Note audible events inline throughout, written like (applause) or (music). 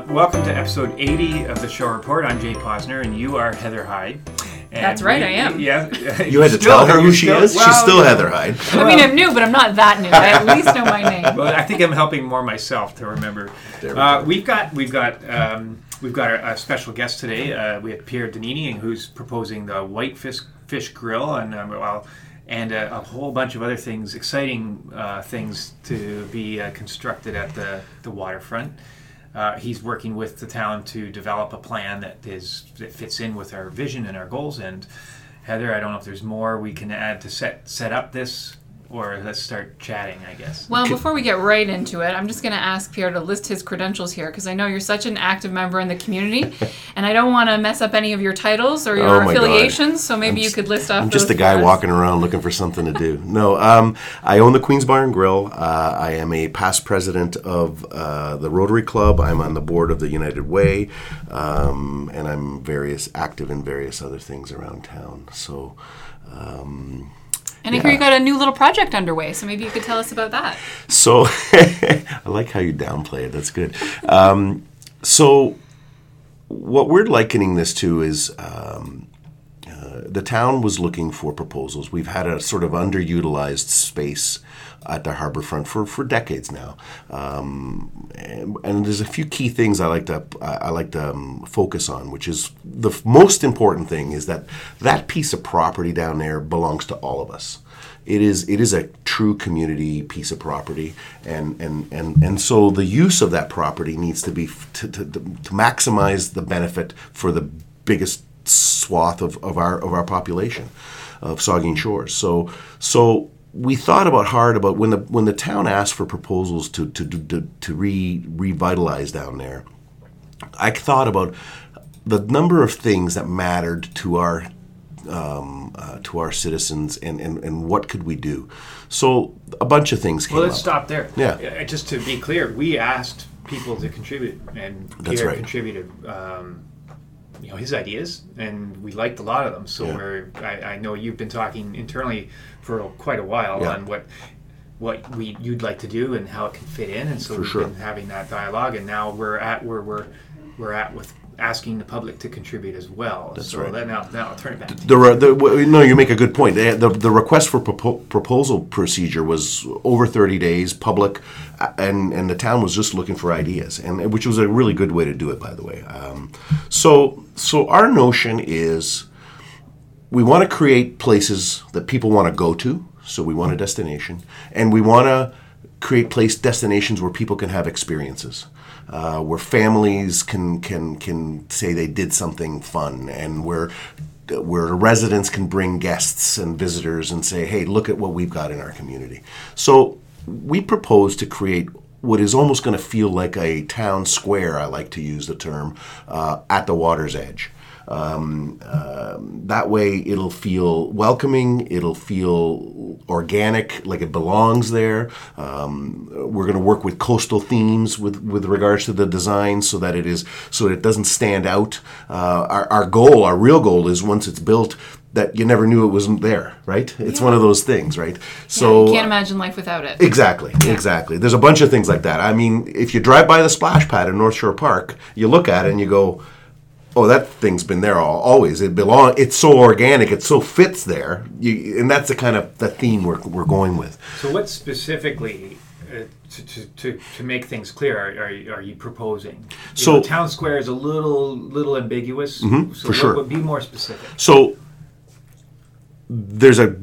Uh, welcome to episode 80 of the Show Report. I'm Jay Posner, and you are Heather Hyde. And That's right, we- I am. Yeah. You had to Still- tell her who she still- is. well, She's still you know, Heather Hyde. I mean, I'm new, but I'm not that new. I at least know my name. (laughs) Well, I think I'm helping more myself to remember. There we Uh, go. we've got we've got um, we've got a, a special guest today. Uh, we have Pier Donnini, who's proposing the White Fish Fish Grill, and um, well, and a, a whole bunch of other things, exciting uh, things to be uh, constructed at the the waterfront. Uh, he's working with the town to develop a plan that is that fits in with our vision and our goals. And Heather, I don't know if there's more we can add to set set up this, or let's start chatting. I guess. Well, before we get right into it, I'm just going to ask Pier to list his credentials here because I know you're such an active member in the community, (laughs) and I don't want to mess up any of your titles or your Oh my God. affiliations. So maybe I'm you could list off. I'm just those a guy for us. walking around looking for something to do. No, um, I own the Queen's Bar and Grill. Uh, I am a past president of uh, the Rotary Club. I'm on the board of the United Way, um, and I'm various active in various other things around town. So. Um, And I hear you got a new little project underway, so maybe you could tell us about that. So (laughs) I like how you downplay it. That's good. Um, so what we're likening this to is um, the town was looking for proposals. We've had a sort of underutilized space at the harbor front for, for decades now, um, and, and there's a few key things I like to I like to um, focus on, which is the f- most important thing is that that piece of property down there belongs to all of us it is it is a true community piece of property and and and, and so the use of that property needs to be to, to, to maximize the benefit for the biggest swath of, of our of our population of Saugeen Shores so so we thought about hard about when the when the town asked for proposals to to to, to re, revitalize down there I thought about the number of things that mattered to our um, uh, to our citizens and, and, and what could we do. So a bunch of things came Well, let's up. stop there. Yeah. Just to be clear, we asked people to contribute, and That's Pier right. contributed. Um, you know his ideas, and we liked a lot of them. So Yeah. we're. I, I know you've been talking internally for quite a while Yeah. on what what we you'd like to do and how it can fit in, and so For we've sure. been having that dialogue. And now we're at where we're we're at with asking the public to contribute as well. That's so right. That now, now I'll turn it back. The, the, no, you make a good point. The, the, the request for propo- proposal procedure was over 30 days, public, and, and the town was just looking for ideas, and which was a really good way to do it, by the way. Um, so, so our notion is we want to create places that people want to go to. So we want a destination, and we want to create place destinations where people can have experiences, uh, where families can can can say they did something fun, and where where residents can bring guests and visitors and say, "Hey, look at what we've got in our community." So we propose to create what is almost going to feel like a town square. I like to use the term uh, at the water's edge. Um, um, that way, it'll feel welcoming. It'll feel organic, like it belongs there. Um, we're going to work with coastal themes with with regards to the design, so that it is so that it doesn't stand out. Uh, our, our goal, our real goal, is once it's built, that you never knew it wasn't there. Right? It's one of those things, right? So you can't imagine life without it. Exactly, exactly. There's a bunch of things like that. I mean, if you drive by the splash pad in North Shore Park, you look at it and you go, "Oh, that thing's been there all, always. It belong. It's so organic. It so fits there." You, and that's the kind of the theme we're, we're going with. So, what specifically, uh, to, to, to, to make things clear, are, are, you- are you proposing? You So- know, town square is a little little ambiguous. Mm-hmm, for what sure. would be more specific? So there's a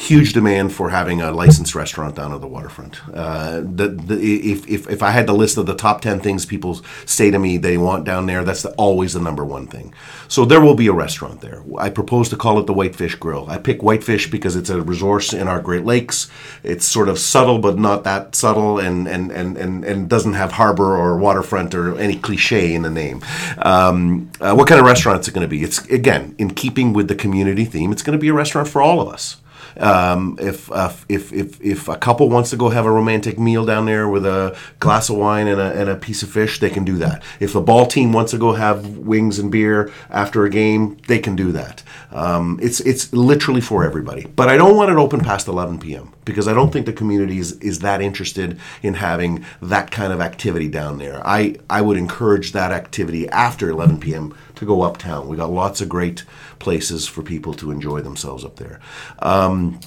huge demand for having a licensed restaurant down at the waterfront. Uh, the, the, if, if, if I had the list of the top 10 things people say to me they want down there, that's the, always the number one thing. So there will be a restaurant there. I propose to call it the Whitefish Grill. I pick Whitefish because it's a resource in our Great Lakes. It's sort of subtle, but not that subtle, and, and, and, and, and doesn't have harbor or waterfront or any cliche in the name. Um, uh, what kind of restaurant is it going to be? It's, again, in keeping with the community theme, it's going to be a restaurant for all of us. Um, if, uh, if if if a couple wants to go have a romantic meal down there with a glass of wine and a, and a piece of fish, they can do that. If the ball team wants to go have wings and beer after a game, they can do that. Um, it's it's literally for everybody. But I don't want it open past 11 p.m. because I don't think the community is, is that interested in having that kind of activity down there. I, I would encourage that activity after 11 p.m. to go uptown. We got lots of great places for people to enjoy themselves up there. Um,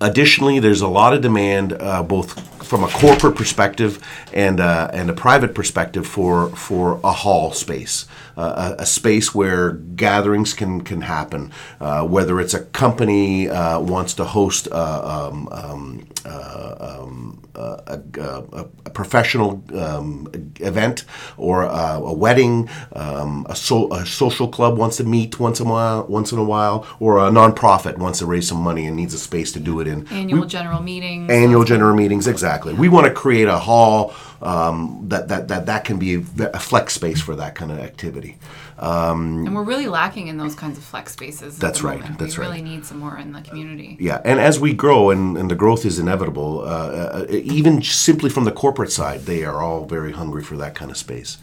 Additionally, there's a lot of demand, uh, both from a corporate perspective and uh, and a private perspective, for for a hall space, a, a space where gatherings can can happen. Uh, whether it's a company uh, wants to host uh, um, um, um, a, a, a, professional um, event or a, a wedding, um, a, so, a, social club wants to meet once a while, once in a while, or a nonprofit wants to raise some money and needs a space to do it in. Annual we, general meetings. Annual general meetings, exactly. We want to create a hall um, that, that, that that can be a, flex space for that kind of activity. Um, and we're really lacking in those kinds of flex spaces. That's right. Moment. That's we right. really need some more in the community. Yeah, and as we grow, and, and the growth is inevitable, uh, uh, even simply from the corporate side, they are all very hungry for that kind of space.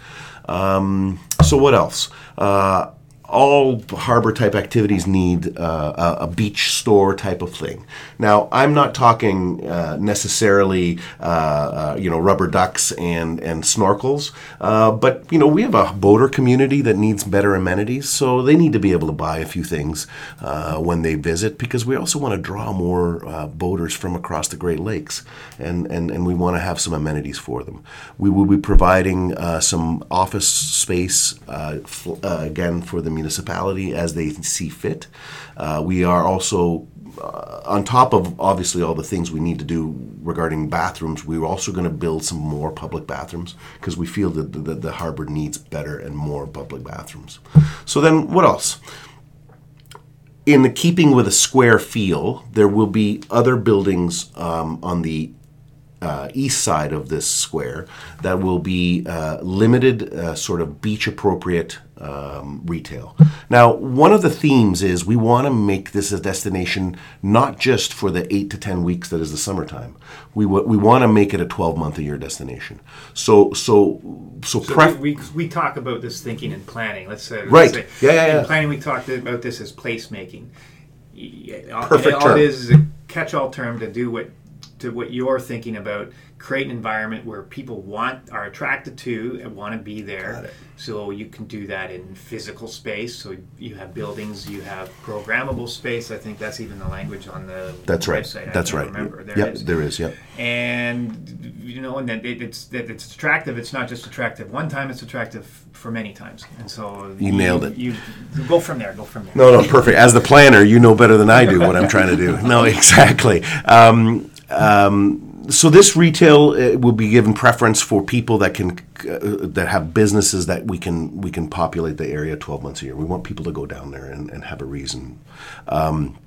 Um, so what else? Uh, all harbor type activities need uh, a, beach store type of thing. Now, I'm not talking uh, necessarily, uh, uh you know, rubber ducks and and snorkels, uh, but you know, we have a boater community that needs better amenities, so they need to be able to buy a few things uh, when they visit because we also want to draw more boaters from across the Great Lakes, and and and we want to have some amenities for them. We will be providing some office space again for the municipality as they see fit. Uh, we are also uh, on top of obviously all the things we need to do regarding bathrooms, we're also going to build some more public bathrooms because we feel that the, the, harbor needs better and more public bathrooms. So then, what else? In the keeping with a square feel, there will be other buildings um, on the uh, east side of this square that will be uh, limited, uh, sort of beach appropriate um, retail. Now, one of the themes is we want to make this a destination not just for the eight to ten weeks that is the summertime. We w- we want to make it a twelve month a year destination. So so so, so pref- we, we, we talk about this thinking and planning. Let's say right. Let's say, yeah, yeah, yeah. In planning, we talked about this as placemaking. Perfect all, term. All it is is a catch-all term to do what to what you're thinking about create an environment where people want are attracted to and want to be there. So you can do that in physical space. So you have buildings you have programmable space. I think that's even the language on the that's right. website. that's right. remember. There yep, is. there is yep. And you know and that it, it's that it's attractive. It's not just attractive one time it's attractive for many times. And so you, you nailed it. you, you go from there go from there. No no perfect. As the planner you know better than i do what i'm trying to do. No (laughs) exactly. Um, um, so this retail uh, will be given preference for people that can uh, that have businesses that we can we can populate the area 12 months a year. We want people to go down there and, and have a reason. Um,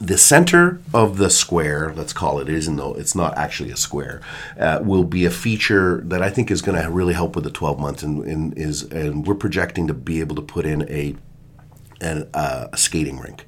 the center of the square, let's call it, even though it's not actually a square, uh, will be a feature that I think is going to really help with the 12 months, and, and, is and we're projecting to be able to put in a an, uh, a skating rink.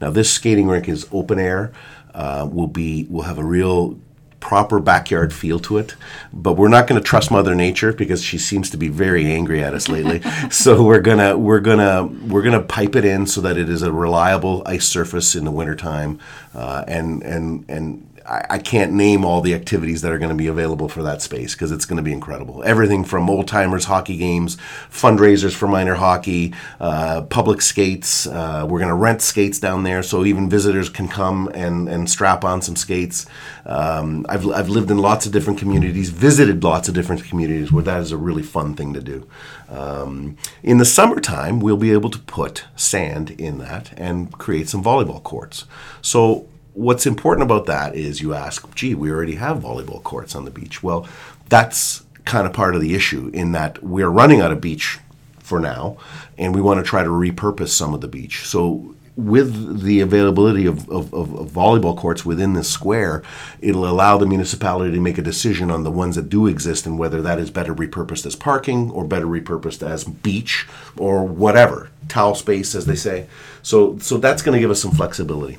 Now, this skating rink is open air uh, will be will have a real proper backyard feel to it. But we're not going to trust Mother Nature because she seems to be very angry at us lately. (laughs) so we're gonna we're gonna we're gonna pipe it in so that it is a reliable ice surface in the wintertime, uh, and and and I, I can't name all the activities that are going to be available for that space because it's going to be incredible. Everything from old timers hockey games, fundraisers for minor hockey, uh, public skates. Uh, we're going to rent skates down there so even visitors can come and, and strap on some skates. Um, I've, I've lived in lots of different communities, visited lots of different communities where that is a really fun thing to do. Um, in the summertime, we'll be able to put sand in that and create some volleyball courts. So what's important about that is you ask, gee, we already have volleyball courts on the beach. Well, that's kind of part of the issue in that we're running out of beach for now, and we want to try to repurpose some of the beach. So with the availability of, of, of, volleyball courts within the square, it'll allow the municipality to make a decision on the ones that do exist and whether that is better repurposed as parking or better repurposed as beach or whatever towel space, as they say. So, so that's going to give us some flexibility.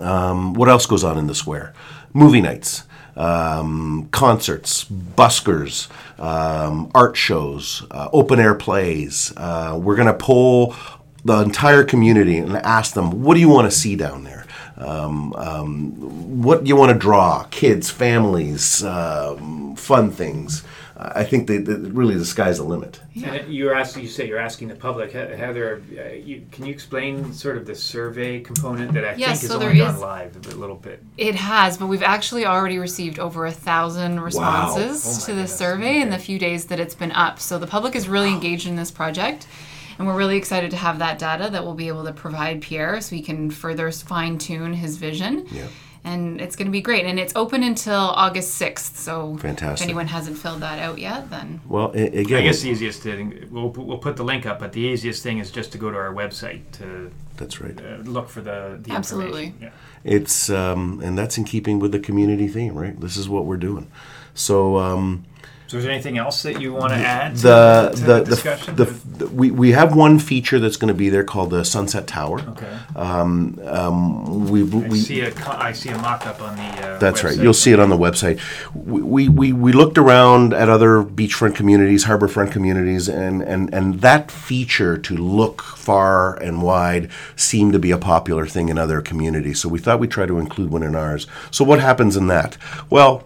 Um, what else goes on in the square? Movie nights, um, concerts, buskers, um, art shows, uh, open air plays. Uh, we're going to poll the entire community and ask them, what do you want to see down there? um, um, what you want to draw, kids, families, um, fun things. I think that, that really the sky's the limit. And you're asking, you say you're asking the public, Heather, uh, you, can you explain sort of the survey component that I Yes, think is so there only gone live a little bit? It has, but we've actually already received over a thousand responses Oh to the goodness, survey in the few days that it's been up. So the public is really engaged in this project. And we're really excited to have that data that we'll be able to provide Pier so he can further fine tune his vision. Yeah. And it's going to be great. And it's open until August 6th. So Fantastic. if anyone hasn't filled that out yet, then Well, again, I guess the easiest thing, we'll, we'll put the link up, but the easiest thing is just to go to our website to that's right. uh, look for the, the Absolutely. information. It's um, and that's in keeping with the community theme, right? This is what we're doing. So um, So is there anything else that you want to add to, the to the, the discussion? the, the we, we have one feature that's going to be there called the Sunset Tower. okay. We I we see a I see a mock-up on the uh, That's right. website. You'll see it on the website. We, we, we, we looked around at other beachfront communities, harborfront communities, and, and, and that feature to look far and wide seemed to be a popular thing in other communities. So we thought we'd try to include one in ours. So what happens in that? Well,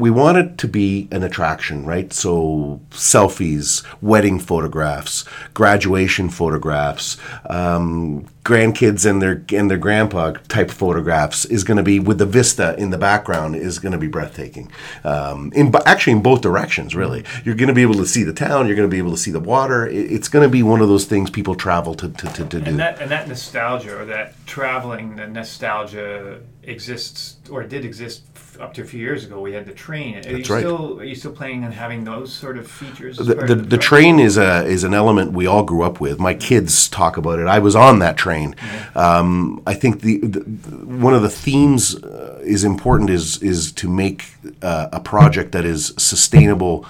we want it to be an attraction, right? So selfies, wedding photographs, graduation photographs, um, grandkids and their and their grandpa type photographs is going to be with the vista in the background is going to be breathtaking. Um, in actually in both directions, really. You're going to be able to see the town. You're going to be able to see the water. It's going to be one of those things people travel to to, to, to do. And that and that nostalgia or that traveling, the nostalgia exists or did exist up to a few years ago. We had the train. Are you That's right. still are you still planning on having those sort of features? the, the, the train is a is an element we all grew up with. My kids talk about it. I was on that train. Um, I think the, the one of the themes uh, is important is is to make uh, a project that is sustainable,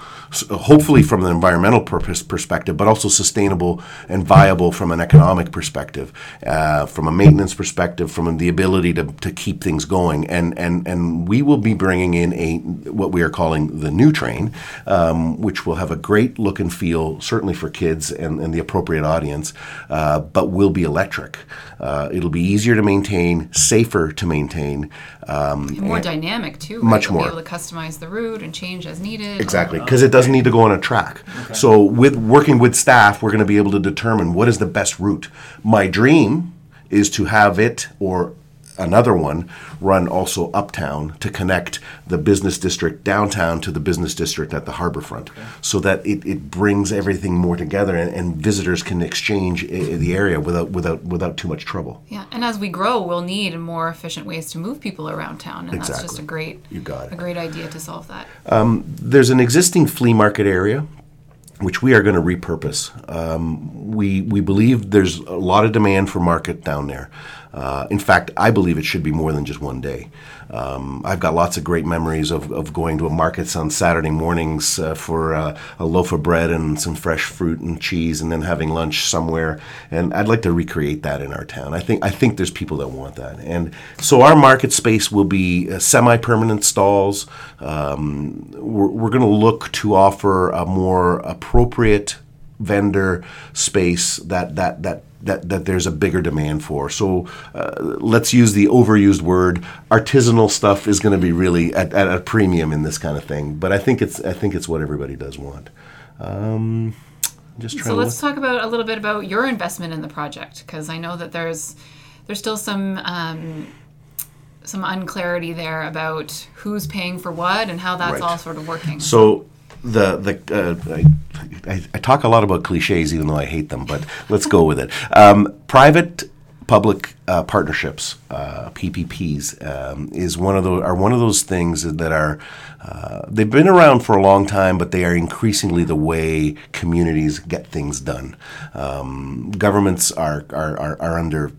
hopefully from an environmental purpose perspective, but also sustainable and viable from an economic perspective, uh, from a maintenance perspective, from the ability to, to keep things going. And and and we will be bringing in a what we are calling the new train, um, which will have a great look and feel, certainly for kids and, and the appropriate audience, uh, but will be electric. Uh, it'll be easier to maintain, safer to maintain. Um, and more dynamic too. Right? Much You'll more. Be able to customize the route and change as needed. Exactly, because it doesn't need to go on a track. So, with working with staff, we're going to be able to determine what is the best route. My dream is to have it or another one run also uptown to connect the business district downtown to the business district at the harbor front so that it, it brings everything more together and, and visitors can exchange i- the area without without without too much trouble Yeah, and as we grow, we'll need more efficient ways to move people around town, and that's just a great, You got it. a great idea to solve that. there's an existing flea market area which we are going to repurpose. Um, we we believe there's a lot of demand for market down there. Uh, in fact, I believe it should be more than just one day. Um, I've got lots of great memories of, of going to a markets on Saturday mornings uh, for uh, a loaf of bread and some fresh fruit and cheese, and then having lunch somewhere. And I'd like to recreate that in our town. I think I think there's people that want that, and so our market space will be uh, semi-permanent stalls. Um, we're we're going to look to offer a more appropriate vendor space that that that that, that there's a bigger demand for. So uh, let's use the overused word artisanal stuff is going to be really at, at a premium in this kind of thing. But I think it's I think it's what everybody does want. Um, just So let's talk about a little bit about your investment in the project, because I know that there's there's still some um, some unclarity there about who's paying for what and how that's Right. all sort of working. So the the uh, I, I, talk a lot about cliches, even though I hate them, but let's go with it. Um, private public uh, partnerships, uh, PPPs, um, is one of those are one of those things that are uh, they've been around for a long time, but they are increasingly the way communities get things done. Um, governments are are, are, are under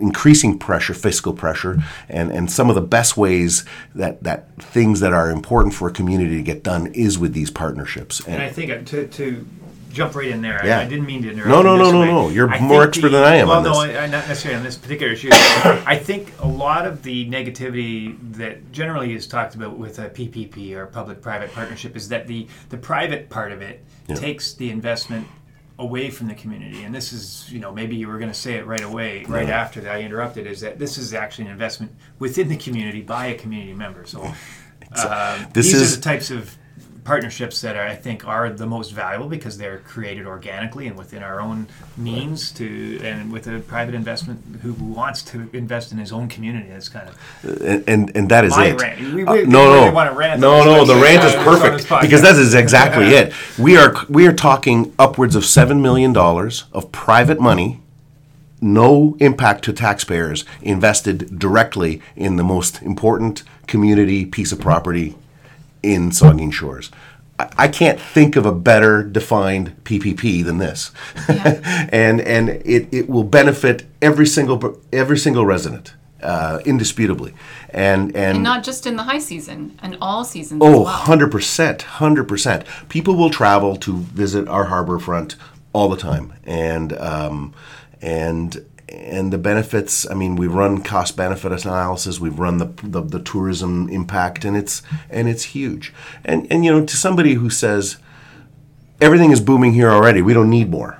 increasing pressure, fiscal pressure, and, and some of the best ways that, that things that are important for a community to get done is with these partnerships. And I think uh, to, to jump right in there, Yeah. I, I didn't mean to interrupt. No, no, no, no, no. You're I more expert the- than I am Well, on no, this. I, not necessarily on this particular issue. I think a lot of the negativity that generally is talked about with a PPP or public-private partnership is that the the private part of it takes the investment away from the community. And this is, you know, maybe you were going to say it right away, right after that I interrupted, is that this is actually an investment within the community by a community member. So (laughs) um, This these is- are the types of partnerships that are, I think are the most valuable because they're created organically and within our own means to and with a private investment who wants to invest in his own community. That's kind of and and, and that is My it. rant. We- Uh, we- we no, really no, rant no, no. The rant is perfect because that is exactly (laughs) it. We are we are talking upwards of seven million dollars of private money, no impact to taxpayers, invested directly in the most important community piece of property in Saugeen Shores. I- I can't think of a better defined PPP than this, (laughs) and and it, it will benefit every single every single resident, uh, indisputably, and and, And not just in the high season, and all seasons oh, well. 100%, 100%. People will travel to visit our harbor front all the time, and um, and and the benefits. I mean, we run cost benefit analysis. We've run the, the the tourism impact, and it's and it's huge. And and you know, to somebody who says everything is booming here already, we don't need more.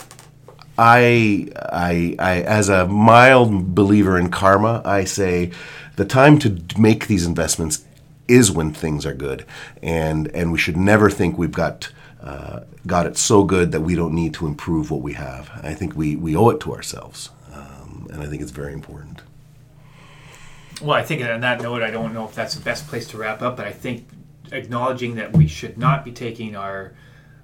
I, I, I, as a mild believer in karma, I say the time to make these investments is when things are good, and and we should never think we've got uh, got it so good that we don't need to improve what we have. I think we we owe it to ourselves, and I think it's very important. Well, I think on that note, I don't know if that's the best place to wrap up, but I think acknowledging that we should not be taking our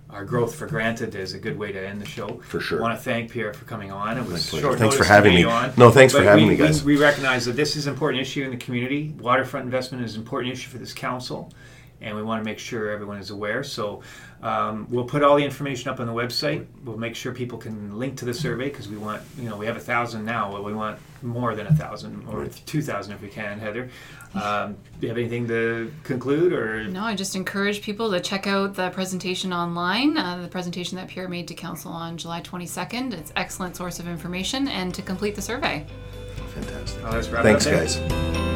our growth for granted is a good way to end the show. For sure. I want to thank Pier for coming on. It was short Thanks for having me. on. No, thanks for having we, me, guys. We, we recognize that this is an important issue in the community. Waterfront investment is an important issue for this council, and we want to make sure everyone is aware. So um, we'll put all the information up on the website. We'll make sure people can link to the survey because we want, you know, we have a thousand now, but we want more than a thousand or two thousand if we can. Heather, um, do you have anything to conclude or? No, I just encourage people to check out the presentation online, uh, the presentation that Pier made to council on July 22nd. It's excellent source of information, and to complete the survey. Fantastic. Oh, let's wrap it Thanks, up there. guys.